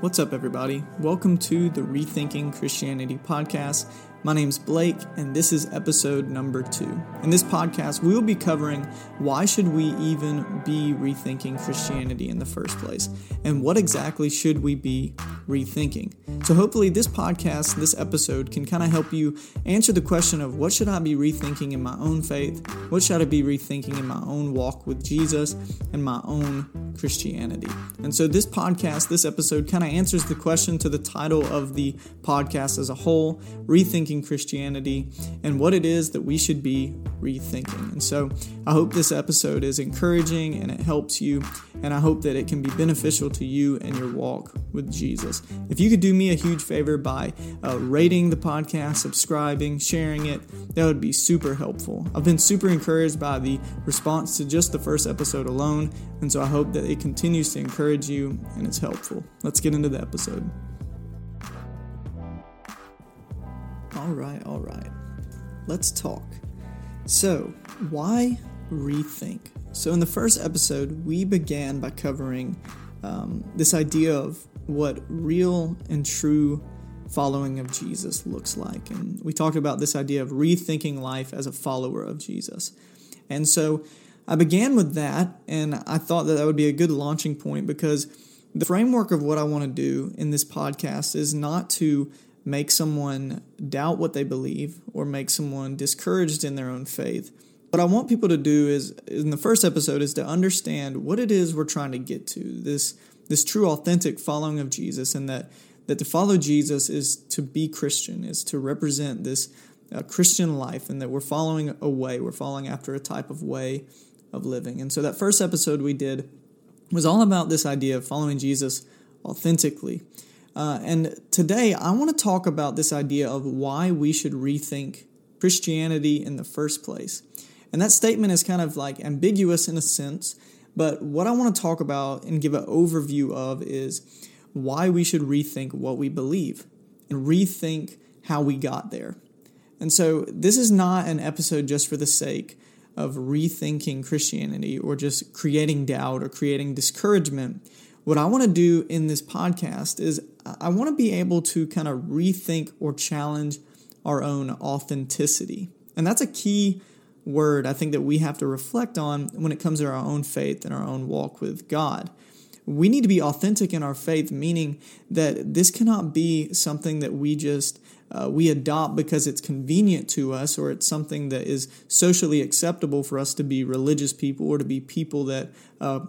What's up, everybody? Welcome to the Rethinking Christianity podcast. My name's Blake, and this is episode number two. In this podcast, we will be covering why should we even be rethinking Christianity in the first place, and what exactly should we be rethinking. So, hopefully, this podcast, this episode, can kind of help you answer the question of what should I be rethinking in my own faith, what should I be rethinking in my own walk with Jesus, and my own Christianity. And so, this podcast, this episode, kind of answers the question to the title of the podcast as a whole, rethinking rethinking Christianity and what it is that we should be rethinking. And so I hope this episode is encouraging and it helps you, and I hope that it can be beneficial to you and your walk with Jesus. If you could do me a huge favor by uh, rating the podcast, subscribing, sharing it, that would be super helpful. I've been super encouraged by the response to just the first episode alone, and so I hope that it continues to encourage you and it's helpful. Let's get into the episode. All right, all right. Let's talk. So, why rethink? So, in the first episode, we began by covering um, this idea of what real and true following of Jesus looks like. And we talked about this idea of rethinking life as a follower of Jesus. And so, I began with that, and I thought that that would be a good launching point because the framework of what I want to do in this podcast is not to make someone doubt what they believe or make someone discouraged in their own faith. What I want people to do is in the first episode is to understand what it is we're trying to get to. This this true authentic following of Jesus and that that to follow Jesus is to be Christian, is to represent this uh, Christian life and that we're following a way, we're following after a type of way of living. And so that first episode we did was all about this idea of following Jesus authentically. Uh, and today I want to talk about this idea of why we should rethink Christianity in the first place. And that statement is kind of like ambiguous in a sense, but what I want to talk about and give an overview of is why we should rethink what we believe and rethink how we got there. And so this is not an episode just for the sake of rethinking Christianity or just creating doubt or creating discouragement. What I want to do in this podcast is I want to be able to kind of rethink or challenge our own authenticity. And that's a key word I think that we have to reflect on when it comes to our own faith and our own walk with God. We need to be authentic in our faith, meaning that this cannot be something that we just uh, we adopt because it's convenient to us or it's something that is socially acceptable for us to be religious people or to be people that uh,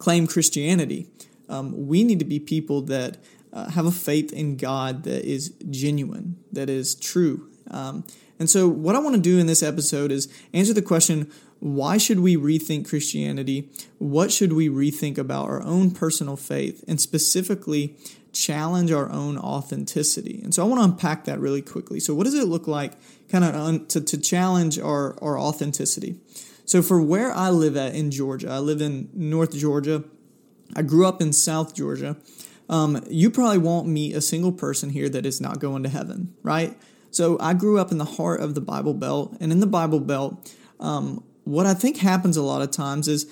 claim Christianity. Um, we need to be people that uh, have a faith in God that is genuine, that is true. Um, and so, what I want to do in this episode is answer the question why should we rethink Christianity? What should we rethink about our own personal faith? And specifically, challenge our own authenticity. And so, I want to unpack that really quickly. So, what does it look like kind of un- to, to challenge our, our authenticity? So, for where I live at in Georgia, I live in North Georgia. I grew up in South Georgia. Um, you probably won't meet a single person here that is not going to heaven, right? So, I grew up in the heart of the Bible Belt. And in the Bible Belt, um, what I think happens a lot of times is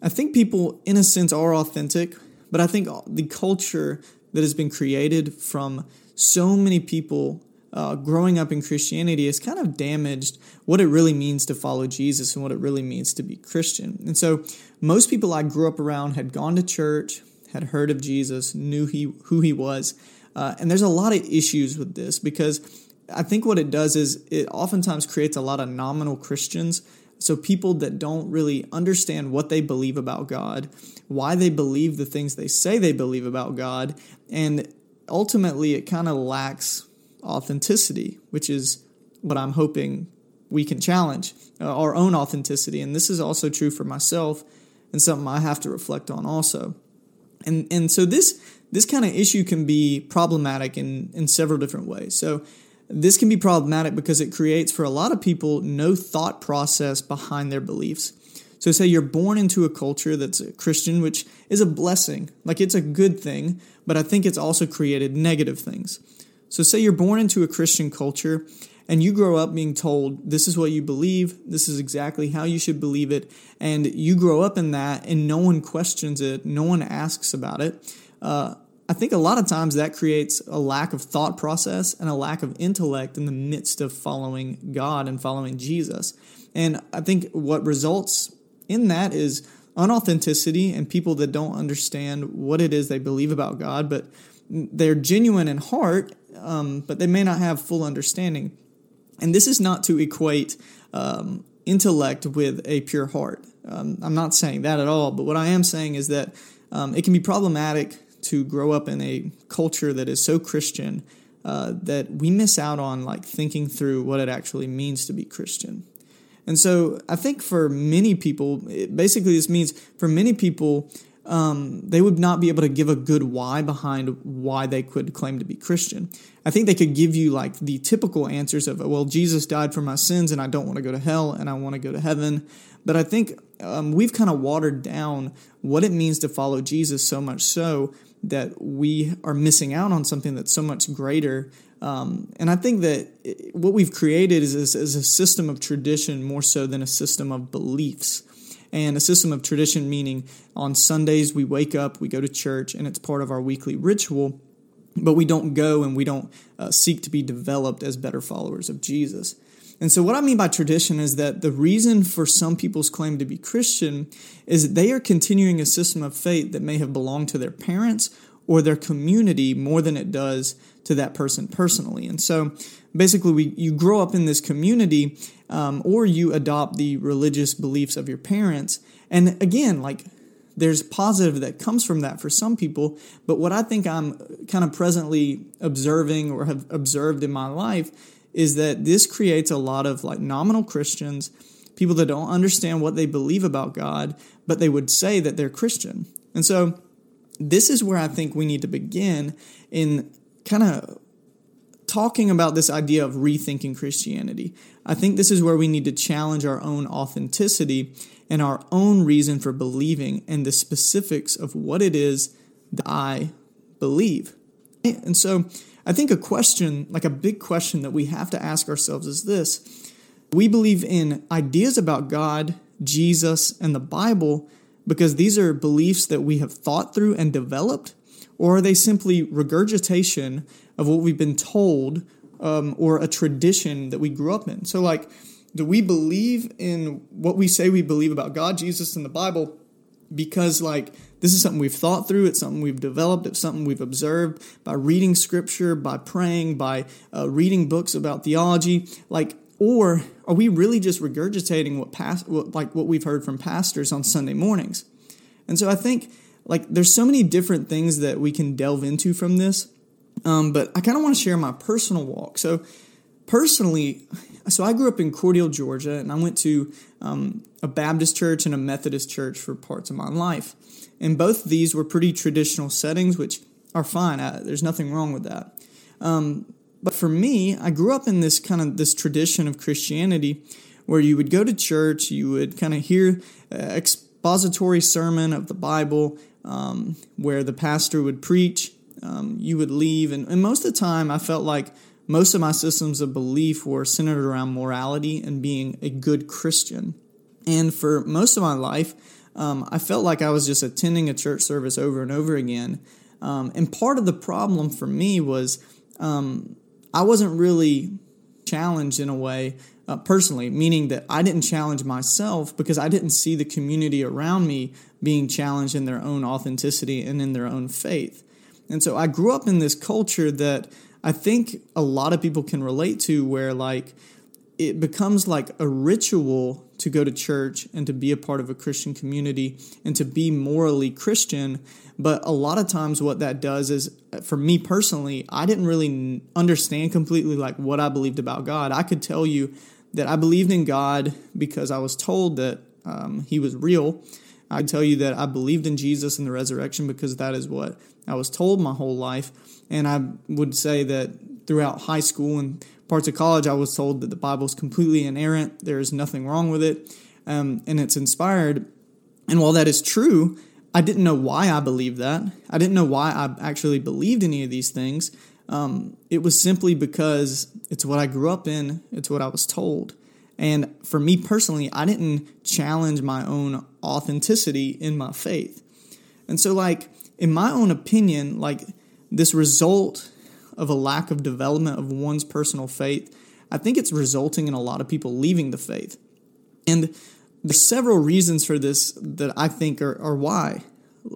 I think people, in a sense, are authentic, but I think the culture that has been created from so many people uh, growing up in Christianity has kind of damaged what it really means to follow Jesus and what it really means to be Christian. And so, most people I grew up around had gone to church, had heard of Jesus, knew he who he was, uh, and there's a lot of issues with this because I think what it does is it oftentimes creates a lot of nominal Christians. So, people that don't really understand what they believe about God, why they believe the things they say they believe about God, and ultimately it kind of lacks authenticity, which is what I'm hoping we can challenge uh, our own authenticity. And this is also true for myself and something I have to reflect on also. And, and so this, this kind of issue can be problematic in, in several different ways. So this can be problematic because it creates for a lot of people no thought process behind their beliefs. So, say you're born into a culture that's a Christian, which is a blessing, like it's a good thing, but I think it's also created negative things. So, say you're born into a Christian culture and you grow up being told this is what you believe, this is exactly how you should believe it, and you grow up in that and no one questions it, no one asks about it. Uh, I think a lot of times that creates a lack of thought process and a lack of intellect in the midst of following God and following Jesus. And I think what results in that is unauthenticity and people that don't understand what it is they believe about God, but they're genuine in heart, um, but they may not have full understanding. And this is not to equate um, intellect with a pure heart. Um, I'm not saying that at all, but what I am saying is that um, it can be problematic to grow up in a culture that is so Christian uh, that we miss out on like thinking through what it actually means to be Christian. And so I think for many people, basically this means for many people, um, they would not be able to give a good why behind why they could claim to be Christian. I think they could give you like the typical answers of, well, Jesus died for my sins and I don't want to go to hell and I want to go to heaven. But I think um, we've kind of watered down what it means to follow Jesus so much so that we are missing out on something that's so much greater. Um, and I think that what we've created is, is, is a system of tradition more so than a system of beliefs and a system of tradition, meaning on Sundays we wake up, we go to church, and it's part of our weekly ritual, but we don't go and we don't uh, seek to be developed as better followers of Jesus. And so, what I mean by tradition is that the reason for some people's claim to be Christian is that they are continuing a system of faith that may have belonged to their parents or their community more than it does to that person personally. And so, basically, we, you grow up in this community um, or you adopt the religious beliefs of your parents. And again, like, there's positive that comes from that for some people. But what I think I'm kind of presently observing or have observed in my life is that this creates a lot of like nominal Christians, people that don't understand what they believe about God, but they would say that they're Christian. And so this is where I think we need to begin in kind of talking about this idea of rethinking Christianity. I think this is where we need to challenge our own authenticity and our own reason for believing and the specifics of what it is that I believe. And so I think a question, like a big question that we have to ask ourselves is this We believe in ideas about God, Jesus, and the Bible because these are beliefs that we have thought through and developed, or are they simply regurgitation of what we've been told um, or a tradition that we grew up in? So, like, do we believe in what we say we believe about God, Jesus, and the Bible because, like, this is something we've thought through. It's something we've developed. It's something we've observed by reading scripture, by praying, by uh, reading books about theology. Like, or are we really just regurgitating what past, what, like what we've heard from pastors on Sunday mornings? And so I think like there's so many different things that we can delve into from this. Um, but I kind of want to share my personal walk. So personally, so I grew up in Cordele, Georgia, and I went to um, a Baptist church and a Methodist church for parts of my life. And both these were pretty traditional settings, which are fine. I, there's nothing wrong with that. Um, but for me, I grew up in this kind of this tradition of Christianity where you would go to church, you would kind of hear uh, expository sermon of the Bible, um, where the pastor would preach. Um, you would leave, and, and most of the time, I felt like most of my systems of belief were centered around morality and being a good Christian. And for most of my life, um, I felt like I was just attending a church service over and over again. Um, and part of the problem for me was um, I wasn't really challenged in a way uh, personally, meaning that I didn't challenge myself because I didn't see the community around me being challenged in their own authenticity and in their own faith. And so I grew up in this culture that I think a lot of people can relate to where like it becomes like a ritual to go to church and to be a part of a Christian community and to be morally Christian. But a lot of times, what that does is, for me personally, I didn't really understand completely like what I believed about God. I could tell you that I believed in God because I was told that um, He was real. I'd tell you that I believed in Jesus and the resurrection because that is what I was told my whole life. And I would say that throughout high school and parts of college, I was told that the Bible is completely inerrant. There is nothing wrong with it, um, and it's inspired. And while that is true, I didn't know why I believed that. I didn't know why I actually believed any of these things. Um, it was simply because it's what I grew up in, it's what I was told. And for me personally, I didn't challenge my own authenticity in my faith. And so, like, in my own opinion, like, this result of a lack of development of one's personal faith, I think it's resulting in a lot of people leaving the faith. And there's several reasons for this that I think are, are why.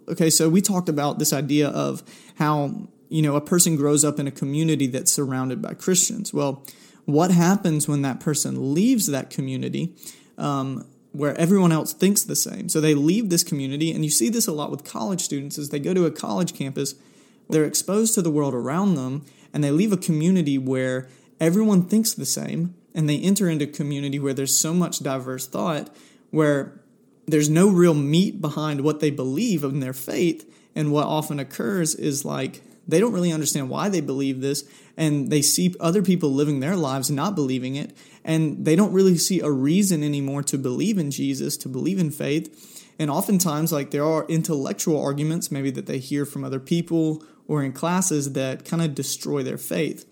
Okay, so we talked about this idea of how, you know, a person grows up in a community that's surrounded by Christians. Well, what happens when that person leaves that community um, where everyone else thinks the same? So they leave this community, and you see this a lot with college students as they go to a college campus, they're exposed to the world around them, and they leave a community where everyone thinks the same, and they enter into a community where there's so much diverse thought, where there's no real meat behind what they believe in their faith. And what often occurs is like they don't really understand why they believe this, and they see other people living their lives not believing it, and they don't really see a reason anymore to believe in Jesus, to believe in faith. And oftentimes, like there are intellectual arguments, maybe that they hear from other people or in classes that kind of destroy their faith.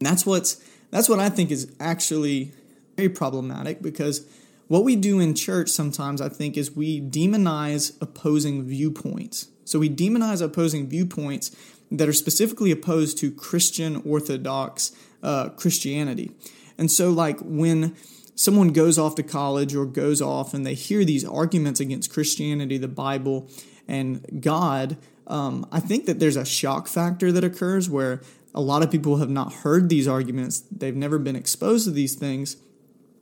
And that's what's that's what I think is actually very problematic because what we do in church sometimes I think is we demonize opposing viewpoints. So we demonize opposing viewpoints that are specifically opposed to Christian Orthodox uh, Christianity. And so, like, when someone goes off to college or goes off and they hear these arguments against Christianity, the Bible, and God, um, I think that there's a shock factor that occurs where a lot of people have not heard these arguments, they've never been exposed to these things.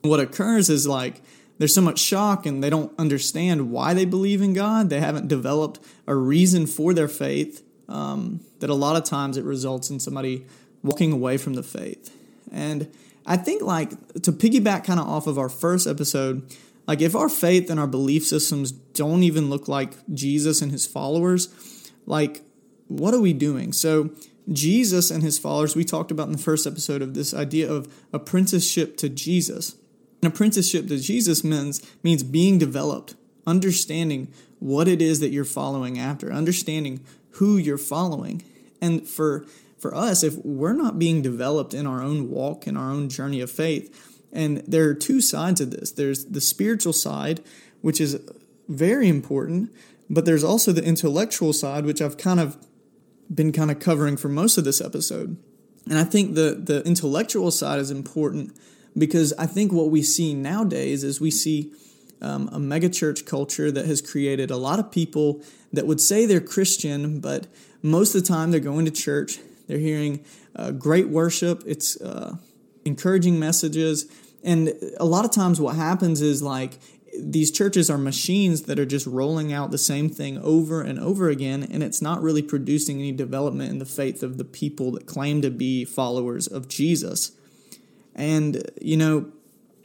What occurs is like there's so much shock and they don't understand why they believe in God. They haven't developed a reason for their faith um, that a lot of times it results in somebody walking away from the faith. And I think, like, to piggyback kind of off of our first episode, like, if our faith and our belief systems don't even look like Jesus and his followers, like, what are we doing? So, Jesus and his followers, we talked about in the first episode of this idea of apprenticeship to Jesus. An apprenticeship to Jesus means, means being developed, understanding what it is that you're following after, understanding who you're following. And for for us, if we're not being developed in our own walk in our own journey of faith, and there are two sides of this. There's the spiritual side, which is very important, but there's also the intellectual side, which I've kind of been kind of covering for most of this episode. And I think the the intellectual side is important because I think what we see nowadays is we see um, a megachurch culture that has created a lot of people that would say they're Christian, but most of the time they're going to church, they're hearing uh, great worship, it's uh, encouraging messages. And a lot of times, what happens is like these churches are machines that are just rolling out the same thing over and over again, and it's not really producing any development in the faith of the people that claim to be followers of Jesus. And, you know,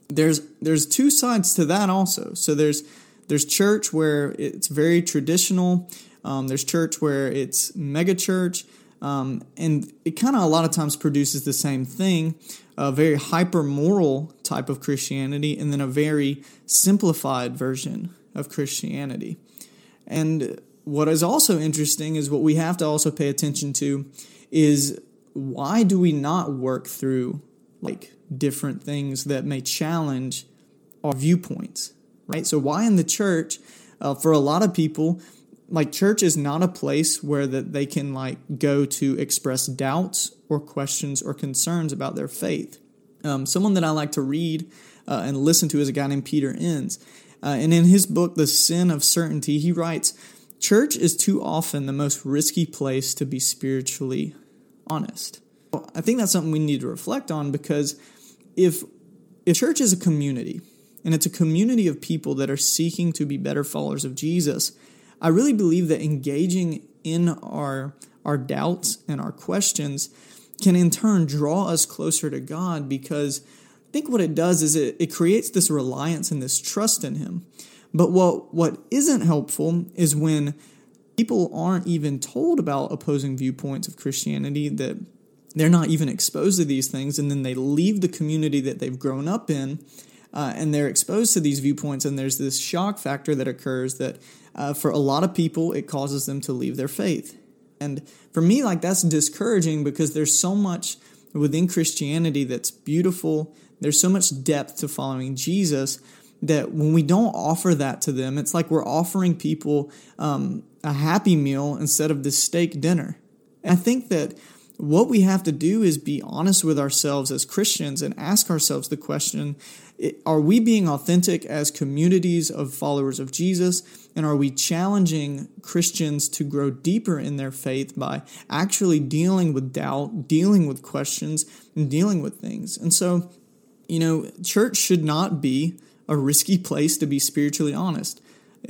there's there's two sides to that also. So there's there's church where it's very traditional. Um, there's church where it's mega church. Um, and it kind of a lot of times produces the same thing a very hyper moral type of Christianity, and then a very simplified version of Christianity. And what is also interesting is what we have to also pay attention to is why do we not work through like different things that may challenge our viewpoints, right? So, why in the church, uh, for a lot of people, like church is not a place where that they can like go to express doubts or questions or concerns about their faith. Um, someone that I like to read uh, and listen to is a guy named Peter Enns, uh, and in his book, The Sin of Certainty, he writes, "Church is too often the most risky place to be spiritually honest." Well, I think that's something we need to reflect on because if if church is a community and it's a community of people that are seeking to be better followers of Jesus I really believe that engaging in our our doubts and our questions can in turn draw us closer to God because I think what it does is it, it creates this reliance and this trust in Him. But what what isn't helpful is when people aren't even told about opposing viewpoints of Christianity that they're not even exposed to these things and then they leave the community that they've grown up in uh, and they're exposed to these viewpoints and there's this shock factor that occurs that uh, for a lot of people, it causes them to leave their faith. And for me, like that's discouraging because there's so much within Christianity that's beautiful. There's so much depth to following Jesus that when we don't offer that to them, it's like we're offering people um, a happy meal instead of the steak dinner. And I think that what we have to do is be honest with ourselves as Christians and ask ourselves the question are we being authentic as communities of followers of Jesus? And are we challenging Christians to grow deeper in their faith by actually dealing with doubt, dealing with questions, and dealing with things? And so, you know, church should not be a risky place to be spiritually honest.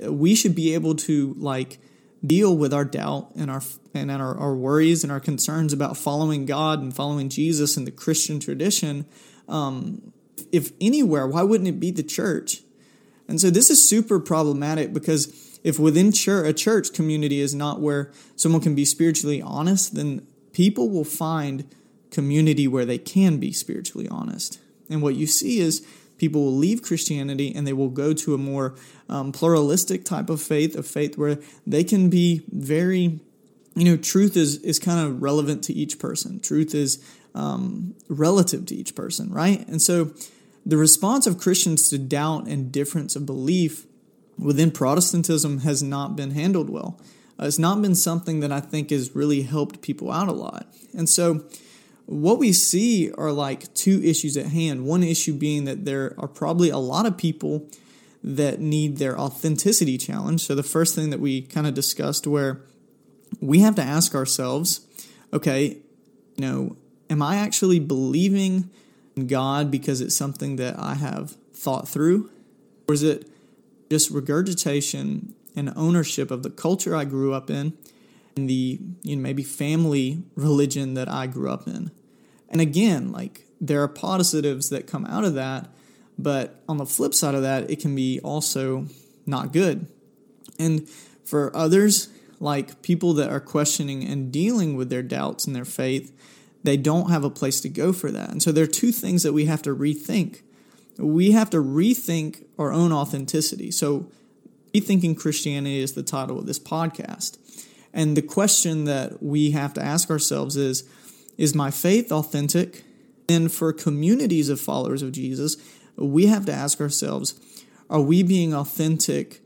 We should be able to, like, deal with our doubt and our and our, our worries and our concerns about following God and following Jesus and the Christian tradition, um, if anywhere, why wouldn't it be the church? And so this is super problematic because if within church, a church community is not where someone can be spiritually honest, then people will find community where they can be spiritually honest. And what you see is people will leave Christianity and they will go to a more um, pluralistic type of faith, a faith where they can be very, you know, truth is is kind of relevant to each person. Truth is um, relative to each person, right? And so, the response of Christians to doubt and difference of belief within Protestantism has not been handled well. Uh, it's not been something that I think has really helped people out a lot. And so, what we see are like two issues at hand. One issue being that there are probably a lot of people that need their authenticity challenged. So, the first thing that we kind of discussed, where we have to ask ourselves, okay, you know, am I actually believing in God because it's something that I have thought through? Or is it just regurgitation and ownership of the culture I grew up in? and the you know maybe family religion that I grew up in. And again, like there are positives that come out of that, but on the flip side of that, it can be also not good. And for others, like people that are questioning and dealing with their doubts and their faith, they don't have a place to go for that. And so there are two things that we have to rethink. We have to rethink our own authenticity. So, Rethinking Christianity is the title of this podcast. And the question that we have to ask ourselves is is my faith authentic? And for communities of followers of Jesus, we have to ask ourselves are we being authentic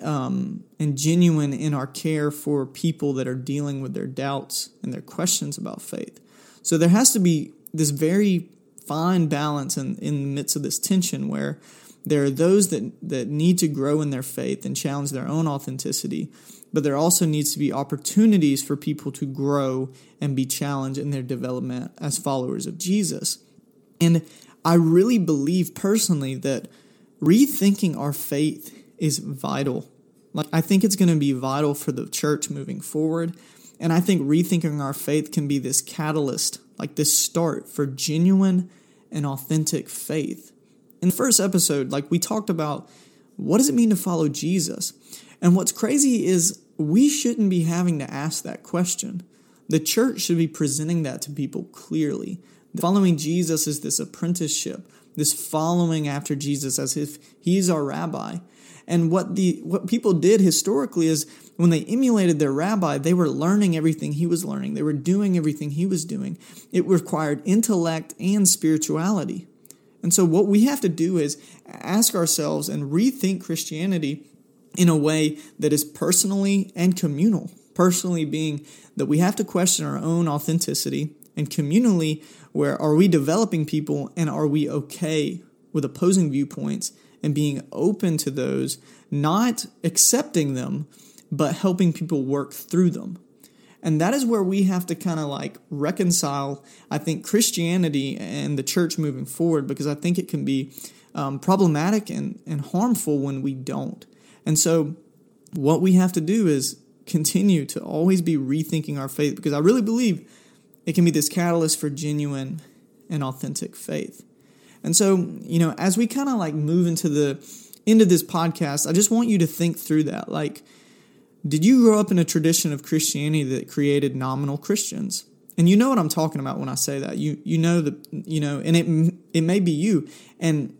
um, and genuine in our care for people that are dealing with their doubts and their questions about faith? So there has to be this very fine balance in, in the midst of this tension where there are those that, that need to grow in their faith and challenge their own authenticity, but there also needs to be opportunities for people to grow and be challenged in their development as followers of Jesus. And I really believe personally that rethinking our faith is vital. Like I think it's going to be vital for the church moving forward. And I think rethinking our faith can be this catalyst, like this start for genuine and authentic faith. In the first episode, like we talked about what does it mean to follow Jesus? And what's crazy is we shouldn't be having to ask that question. The church should be presenting that to people clearly. Following Jesus is this apprenticeship, this following after Jesus as if he's our rabbi. And what the what people did historically is when they emulated their rabbi, they were learning everything he was learning. They were doing everything he was doing. It required intellect and spirituality. And so what we have to do is ask ourselves and rethink Christianity in a way that is personally and communal. Personally, being that we have to question our own authenticity, and communally, where are we developing people and are we okay with opposing viewpoints and being open to those, not accepting them, but helping people work through them. And that is where we have to kind of like reconcile, I think, Christianity and the church moving forward, because I think it can be um, problematic and, and harmful when we don't. And so, what we have to do is continue to always be rethinking our faith because I really believe it can be this catalyst for genuine and authentic faith. And so, you know, as we kind of like move into the end of this podcast, I just want you to think through that. Like, did you grow up in a tradition of Christianity that created nominal Christians? And you know what I'm talking about when I say that. You you know that you know, and it it may be you, and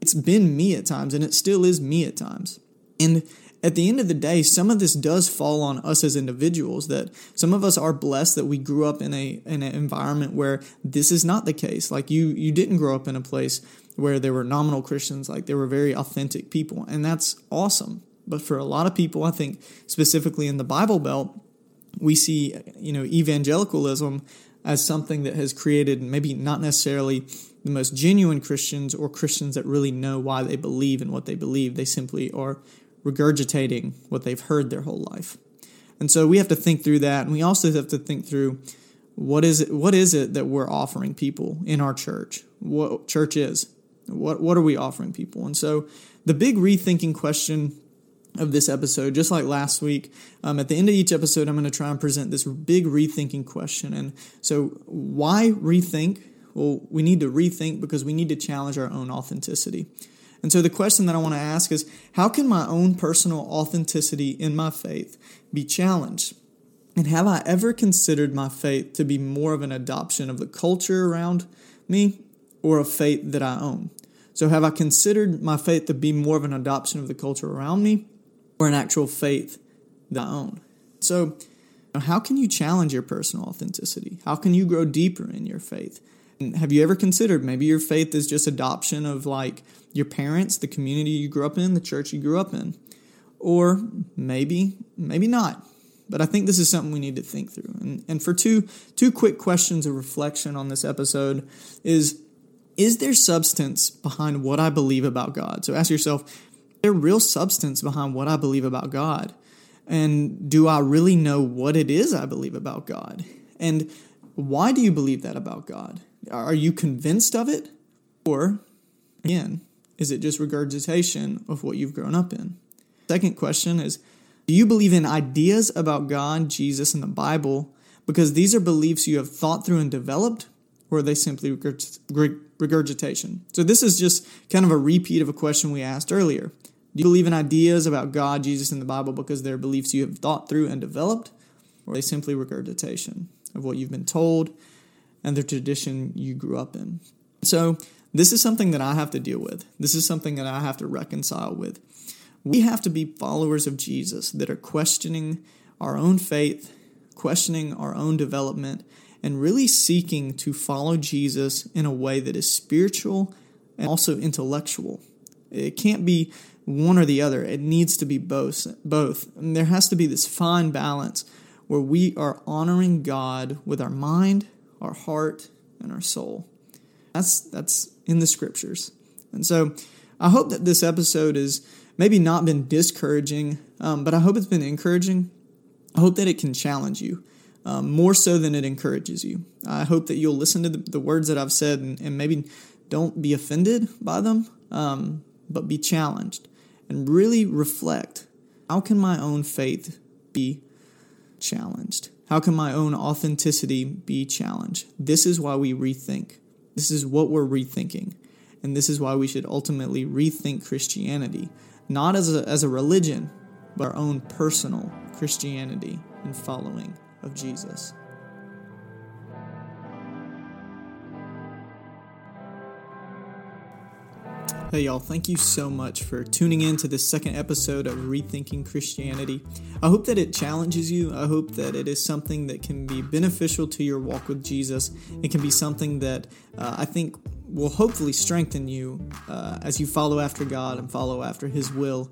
it's been me at times, and it still is me at times. And at the end of the day, some of this does fall on us as individuals. That some of us are blessed that we grew up in a in an environment where this is not the case. Like you, you didn't grow up in a place where there were nominal Christians. Like there were very authentic people, and that's awesome. But for a lot of people, I think specifically in the Bible Belt, we see, you know, evangelicalism as something that has created maybe not necessarily the most genuine Christians or Christians that really know why they believe and what they believe. They simply are regurgitating what they've heard their whole life. And so we have to think through that. And we also have to think through what is it, what is it that we're offering people in our church? What church is? What, what are we offering people? And so the big rethinking question of this episode, just like last week. Um, at the end of each episode, I'm going to try and present this big rethinking question. And so, why rethink? Well, we need to rethink because we need to challenge our own authenticity. And so, the question that I want to ask is how can my own personal authenticity in my faith be challenged? And have I ever considered my faith to be more of an adoption of the culture around me or a faith that I own? So, have I considered my faith to be more of an adoption of the culture around me or an actual faith that I own. So, how can you challenge your personal authenticity? How can you grow deeper in your faith? Have you ever considered maybe your faith is just adoption of like your parents, the community you grew up in, the church you grew up in? Or maybe, maybe not. But I think this is something we need to think through. And, and for two, two quick questions of reflection on this episode is, is there substance behind what I believe about God? So ask yourself, there real substance behind what I believe about God? And do I really know what it is I believe about God? And why do you believe that about God? Are you convinced of it? Or, again, is it just regurgitation of what you've grown up in? Second question is Do you believe in ideas about God, Jesus, and the Bible because these are beliefs you have thought through and developed, or are they simply regurgitation? So, this is just kind of a repeat of a question we asked earlier. Do you believe in ideas about God, Jesus, and the Bible because they're beliefs you have thought through and developed, or are they simply regurgitation of what you've been told and the tradition you grew up in? So, this is something that I have to deal with. This is something that I have to reconcile with. We have to be followers of Jesus that are questioning our own faith, questioning our own development, and really seeking to follow Jesus in a way that is spiritual and also intellectual. It can't be one or the other. It needs to be both. Both. And there has to be this fine balance where we are honoring God with our mind, our heart, and our soul. That's that's in the scriptures. And so I hope that this episode has maybe not been discouraging, um, but I hope it's been encouraging. I hope that it can challenge you um, more so than it encourages you. I hope that you'll listen to the, the words that I've said and, and, maybe don't be offended by them, um, but be challenged and really reflect how can my own faith be challenged? How can my own authenticity be challenged? This is why we rethink. This is what we're rethinking. And this is why we should ultimately rethink Christianity, not as a, as a religion, but our own personal Christianity and following of Jesus. Hey, y'all, thank you so much for tuning in to this second episode of Rethinking Christianity. I hope that it challenges you. I hope that it is something that can be beneficial to your walk with Jesus. It can be something that uh, I think will hopefully strengthen you uh, as you follow after God and follow after His will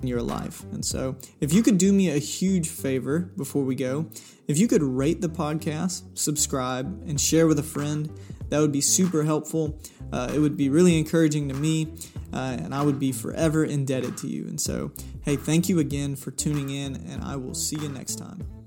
in your life. And so, if you could do me a huge favor before we go, if you could rate the podcast, subscribe, and share with a friend, that would be super helpful. Uh, it would be really encouraging to me, uh, and I would be forever indebted to you. And so, hey, thank you again for tuning in, and I will see you next time.